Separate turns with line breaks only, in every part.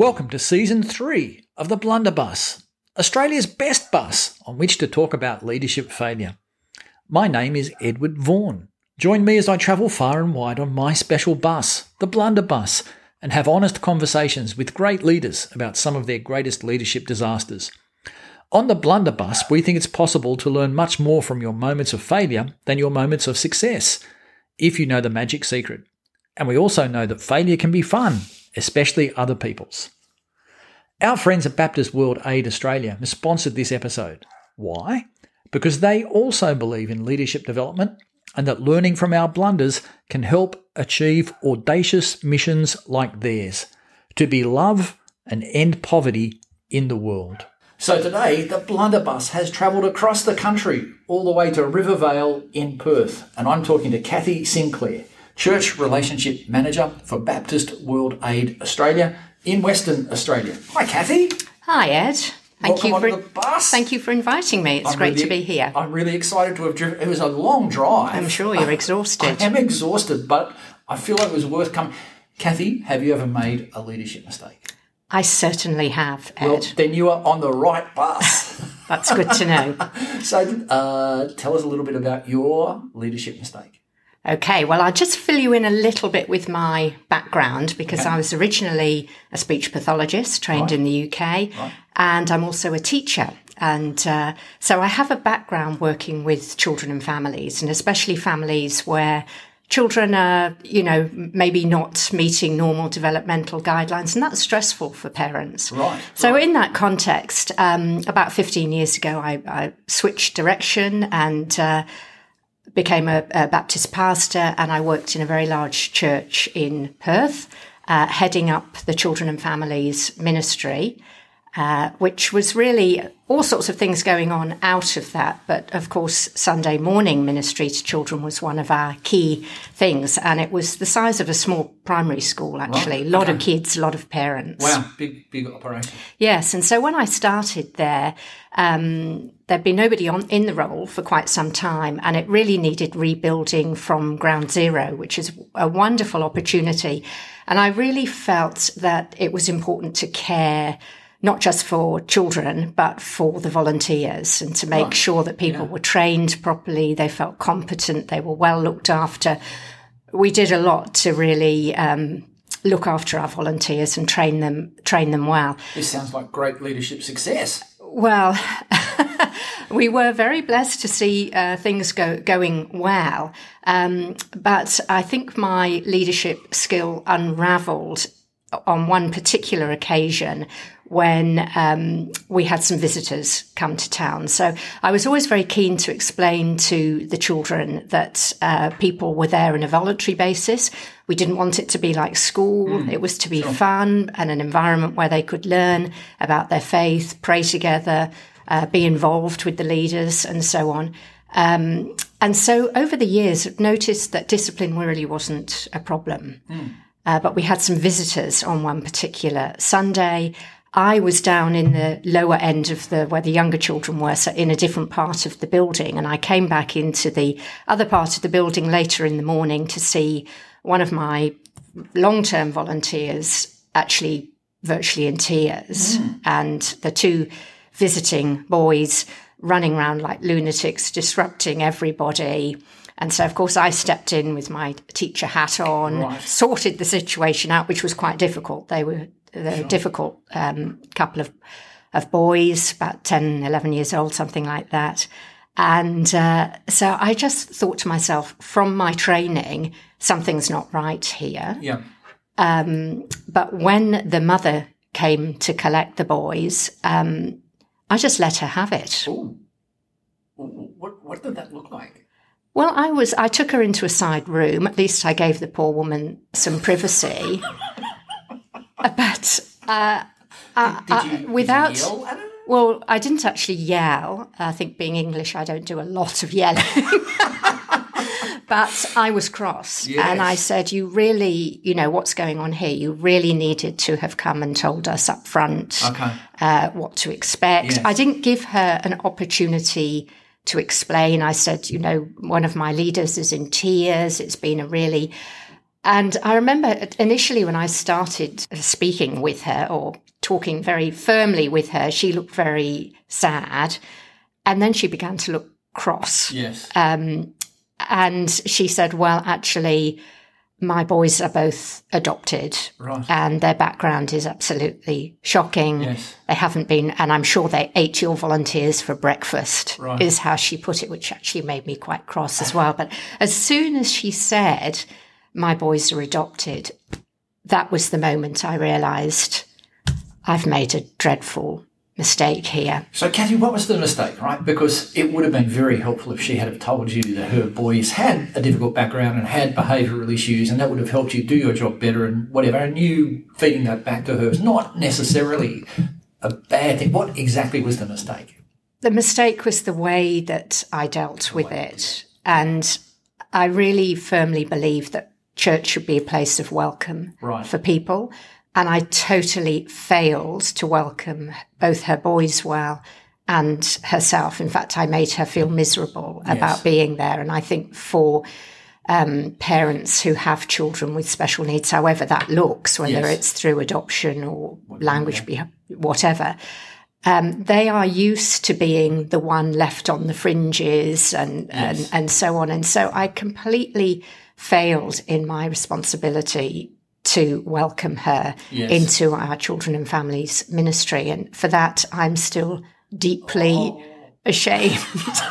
Welcome to season three of the Blunderbus, Australia's best bus on which to talk about leadership failure. My name is Edward Vaughan. Join me as I travel far and wide on my special bus, the Blunderbus, and have honest conversations with great leaders about some of their greatest leadership disasters. On the Blunderbus, we think it's possible to learn much more from your moments of failure than your moments of success, if you know the magic secret. And we also know that failure can be fun especially other people's. Our friends at Baptist World Aid Australia sponsored this episode. Why? Because they also believe in leadership development and that learning from our blunders can help achieve audacious missions like theirs to be love and end poverty in the world. So today, the Blunderbus has travelled across the country all the way to Rivervale in Perth, and I'm talking to Kathy Sinclair. Church Relationship Manager for Baptist World Aid Australia in Western Australia. Hi, Kathy.
Hi, Ed. Thank
Welcome
you for thank you for inviting me. It's
I'm
great
really,
to be here.
I'm really excited to have driven. It was a long drive.
I'm sure you're exhausted.
I am exhausted, but I feel like it was worth coming. Kathy, have you ever made a leadership mistake?
I certainly have, Ed.
Well, then you are on the right bus.
That's good to know.
so, uh, tell us a little bit about your leadership mistake.
Okay, well, I'll just fill you in a little bit with my background because okay. I was originally a speech pathologist trained right. in the UK, right. and I'm also a teacher. And uh, so I have a background working with children and families, and especially families where children are, you know, maybe not meeting normal developmental guidelines, and that's stressful for parents.
Right.
So,
right.
in that context, um, about 15 years ago, I, I switched direction and uh, became a, a, Baptist pastor and I worked in a very large church in Perth, uh, heading up the children and families ministry, uh, which was really all sorts of things going on out of that. But of course, Sunday morning ministry to children was one of our key things. And it was the size of a small primary school, actually. A lot okay. of kids, a lot of parents.
Wow, big, big operation.
Yes. And so when I started there, um, there'd been nobody on in the role for quite some time, and it really needed rebuilding from ground zero, which is a wonderful opportunity. And I really felt that it was important to care not just for children, but for the volunteers and to make oh, sure that people yeah. were trained properly, they felt competent, they were well looked after. We did a lot to really um, look after our volunteers and train them train them well.
This sounds like great leadership success.
Well, we were very blessed to see uh, things go, going well, um, but I think my leadership skill unravelled on one particular occasion when um, we had some visitors come to town. So I was always very keen to explain to the children that uh, people were there on a voluntary basis. We didn't want it to be like school. Mm, it was to be sure. fun and an environment where they could learn about their faith, pray together, uh, be involved with the leaders, and so on. Um, and so over the years, I've noticed that discipline really wasn't a problem. Mm. Uh, but we had some visitors on one particular Sunday I was down in the lower end of the where the younger children were, so in a different part of the building, and I came back into the other part of the building later in the morning to see one of my long-term volunteers actually virtually in tears, mm. and the two visiting boys running around like lunatics, disrupting everybody. And so, of course, I stepped in with my teacher hat on, right. sorted the situation out, which was quite difficult. They were the sure. difficult um, couple of of boys, about 10, 11 years old, something like that. And uh, so I just thought to myself, from my training, something's not right here.
Yeah.
Um, but when the mother came to collect the boys, um, I just let her have it.
Ooh. What, what did that look like?
Well, I was. I took her into a side room. At least I gave the poor woman some privacy. but uh,
uh, did, did you,
without. Well, I didn't actually yell. I think being English, I don't do a lot of yelling. but I was cross. Yes. And I said, You really, you know, what's going on here? You really needed to have come and told us up front
okay.
uh, what to expect. Yes. I didn't give her an opportunity to explain. I said, You know, one of my leaders is in tears. It's been a really And I remember initially when I started speaking with her or talking very firmly with her, she looked very sad. And then she began to look cross.
Yes.
Um, and she said, Well, actually, my boys are both adopted
Right.
and their background is absolutely shocking.
Yes.
They haven't been, and I'm sure they ate your volunteers for breakfast,
Right.
is how she put it, which actually made me quite cross as well. But as soon as she said, my boys are adopted, that was the moment I realised I've made a dreadful mistake here.
So, Kathy, what was the mistake, right? Because it would have been very helpful if she had have told you that her boys had a difficult background and had behavioural issues, and that would have helped you do your job better and whatever. And you feeding that back to her is not necessarily a bad thing. What exactly was the mistake?
The mistake was the way that I dealt with it. And I really firmly believe that church should be a place of welcome
Right.
for people. And I totally failed to welcome both her boys well and herself. In fact, I made her feel miserable about being there. And I think for um, parents who have children with special needs, however that looks, whether
Yes.
it's through adoption or language, be- whatever, um, they are used to being the one left on the fringes and, and, and so on. And so I completely failed in my responsibility to welcome her
Yes.
into our children and families ministry. And for that, I'm still deeply
Oh.
ashamed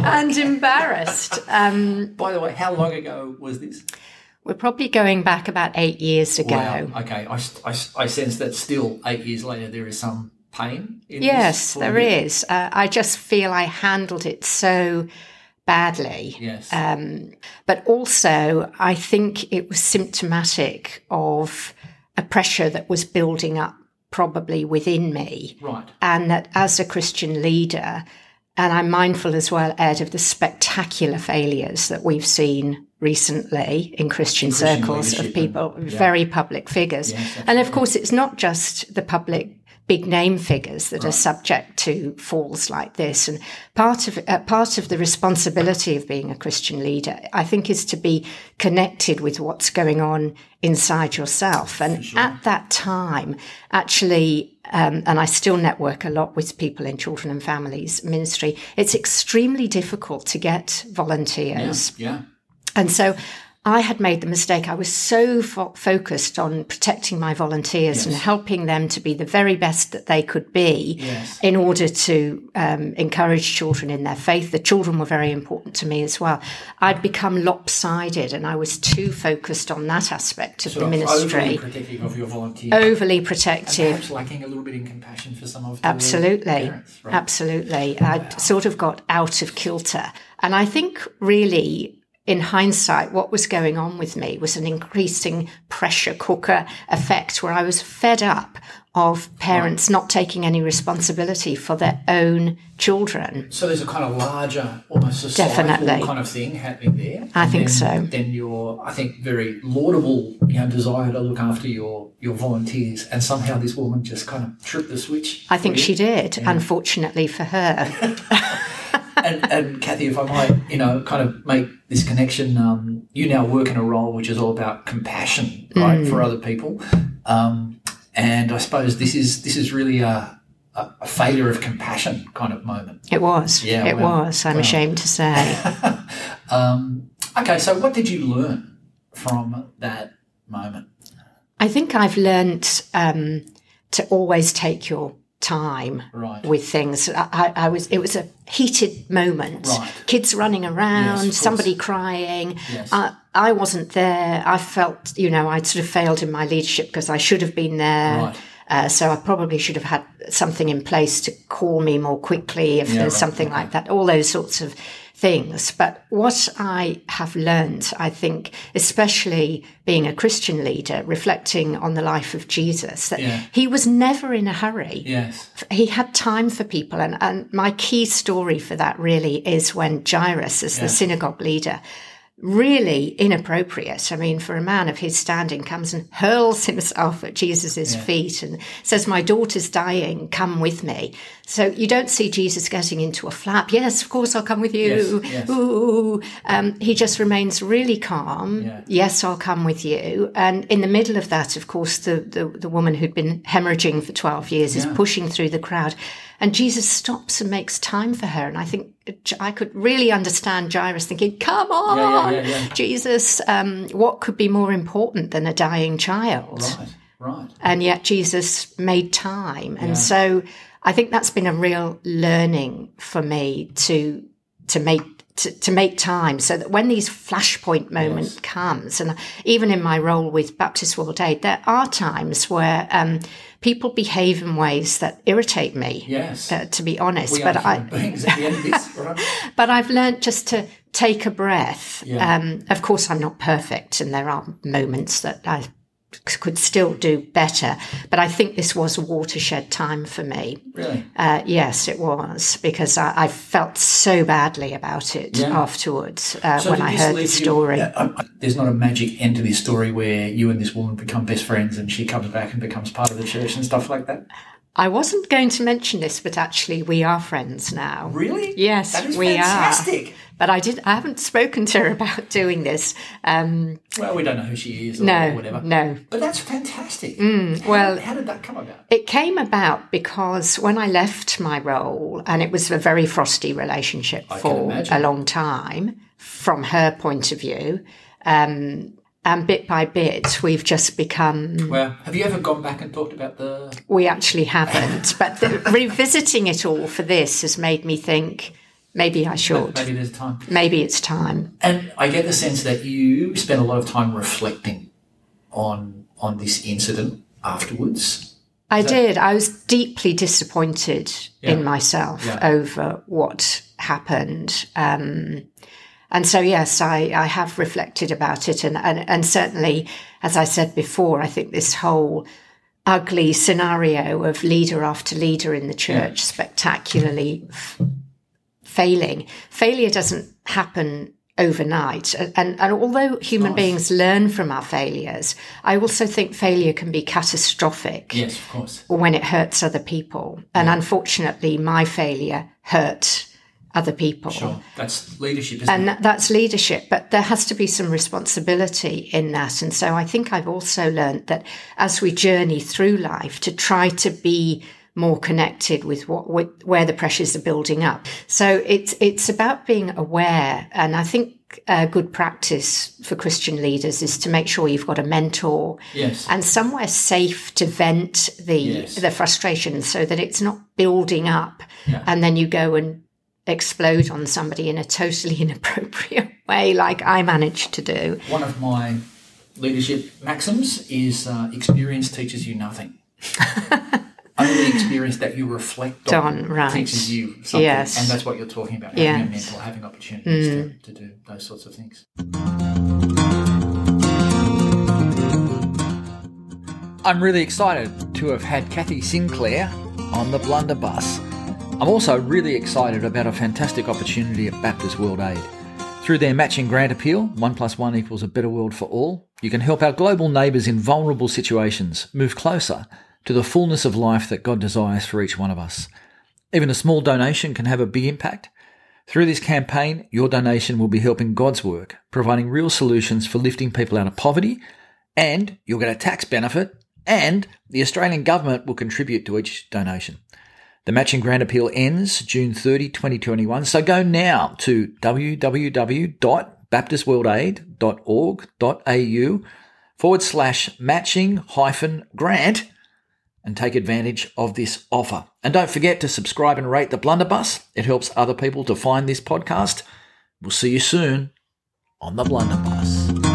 and embarrassed. Um,
By the way, how long ago was this?
we're probably going back about eight years ago.
Wow. Okay. I, I, I sense that still eight years later there is some pain. In
Yes, there is. Uh, I just feel I handled it so badly.
Yes.
Um, but also, I think it was symptomatic of a pressure that was building up probably within me.
right.
And that as a Christian leader, and I'm mindful as well, Ed, of the spectacular failures that we've seen recently in Christian,
Christian
circles of people,
and- yeah.
very public figures.
Yes,
and of course, it's not just the public big name figures that are subject to falls like this. And part of uh, part of the responsibility of being a Christian leader, I think, is to be connected with what's going on inside yourself. And at that time, actually, um, and I still network a lot with people in children and families ministry. It's extremely difficult to get volunteers.
yeah. Yeah.
And so I had made the mistake. I was so fo- focused on protecting my volunteers and helping them to be the very best that they could be
Yes.
in order to um, encourage children in their faith. The children were very important to me as well. I'd become lopsided and I was too focused on that aspect of
Sort
the ministry.
overly protective of your volunteers.
Overly protective.
Perhaps lacking a little bit in compassion for some of the
Absolutely.
parents, right?
Absolutely. I sort of got out of kilter. And I think really, in hindsight, what was going on with me was an increasing pressure cooker effect where I was fed up of parents not taking any responsibility for their own children.
So there's a kind of larger, almost societal
Definitely.
kind of thing happening there.
I
And
think
then,
so.
Then your, I think, very laudable, you know, desire to look after your your volunteers, and somehow this woman just kind of tripped the switch.
I think she did, unfortunately for her.
and, and Kathy, if I might, you know, kind of make this connection, um, you now work in a role which is all about compassion, right,
Mm.
for other people. Um, and I suppose this is this is really a, a, failure of compassion kind of moment.
It was.
Yeah,
it
well,
was. I'm ashamed to say.
Um, okay, so what did you learn from that moment?
I think I've learned um, to always take your time
Right.
with things. I, I, was. It was a heated moment.
Right.
Kids running around,
Yes,
somebody crying.
Yes.
I, I wasn't there. I felt, you know, I'd sort of failed in my leadership because I should have been there.
Right.
Uh, so I probably should have had something in place to call me more quickly if there's
right,
something like that. All those sorts of things. But what I have learned, I think, especially being a Christian leader, reflecting on the life of Jesus, that
Yeah.
he was never in a hurry
Yes.
he had time for people. And, and my key story for that really is when Jairus, as the synagogue leader, really inappropriate. I mean, for a man of his standing, comes and hurls himself at Jesus' yeah. feet and says, My daughter's dying, come with me. So you don't see Jesus getting into a flap. Yes, of course, I'll come with you. Yes, yes. Ooh. Um, he just remains really calm. Yeah. Yes, I'll come with you. And in the middle of that, of course, the, the, the woman who'd been hemorrhaging for 12 years yeah. is pushing through the crowd. And Jesus stops and makes time for her. And I think I could really understand Jairus thinking, come on, yeah, yeah, yeah, Jesus, um, what could be more important than a dying child?
Right, right.
And yet Jesus made time. And so I think that's been a real learning for me to, to make to, to make time so that when these flashpoint moment yes. comes, and even in my role with Baptist World Aid, there are times where um, people behave in ways that irritate me.
Yes,
uh, to be honest,
we but I, this, right?
but I've learned just to take a breath. Yeah. Um, of course, I'm not perfect, and there are moments that I could still do better. But I think this was a watershed time for
me. Really? Uh,
yes, it was because I, I, felt so badly about it yeah. afterwards uh, so when I heard the story.
You, uh, there's not a magic end to this story where you and this woman become best friends and she comes back and becomes part of the church and stuff like that.
I wasn't going to mention this, but actually, we are friends now.
Really?
Yes,
we
fantastic. are. But I did. I haven't spoken to her about doing this. Um,
well, we don't know who she is or
no,
whatever.
No,
but that's fantastic.
Mm,
how,
well,
how did that come about?
It came about because when I left my role, and it was a very frosty relationship
I
for a long time, from her point of view. Um, and bit by bit, we've just become.
Well, have you ever gone back and talked about the?
We actually haven't, but the, revisiting it all for this has made me think maybe I should.
Maybe there's time.
Maybe it's time.
And I get the sense that you spent a lot of time reflecting on on this incident afterwards.
I that... did. I was deeply disappointed yeah. in myself yeah. over what happened. Um, and so, yes, I, I have reflected about it. And, and, and certainly, as I said before, I think this whole ugly scenario of leader after leader in the church yeah. spectacularly f- failing, failure doesn't happen overnight. And, and although human nice. beings learn from our failures, I also think failure can be catastrophic.
Yes, of course.
When it hurts other people. And yeah. unfortunately, my failure hurt other people.
Sure, that's leadership,
and
it?
that's leadership, but there has to be some responsibility in that. And so I think I've also learned that as we journey through life, to try to be more connected with what with, where the pressures are building up. So it's it's about being aware, and I think a good practice for Christian leaders is to make sure you've got a mentor
yes.
and somewhere safe to vent the yes. the frustration, so that it's not building up, yeah. and then you go and explode on somebody in a totally inappropriate way, like I managed to do.
One of my leadership maxims is uh, experience teaches you nothing. Only experience that you reflect
on, right.
teaches you something.
Yes.
And that's what you're talking about, having yes. a mentor, having opportunities mm. to, to do those sorts of things. I'm really excited to have had Kathy Sinclair on the Blunderbuss. I'm also really excited about a fantastic opportunity at Baptist World Aid. Through their matching grant appeal, 1 plus 1 equals a better world for all, you can help our global neighbours in vulnerable situations move closer to the fullness of life that God desires for each one of us. Even a small donation can have a big impact. Through this campaign, your donation will be helping God's work, providing real solutions for lifting people out of poverty, and you'll get a tax benefit, and the Australian government will contribute to each donation. The matching grant appeal ends June 30, 2021. So go now to www.baptistworldaid.org.au forward slash matching hyphen grant and take advantage of this offer. And don't forget to subscribe and rate the Blunderbuss. It helps other people to find this podcast. We'll see you soon on the Blunderbuss.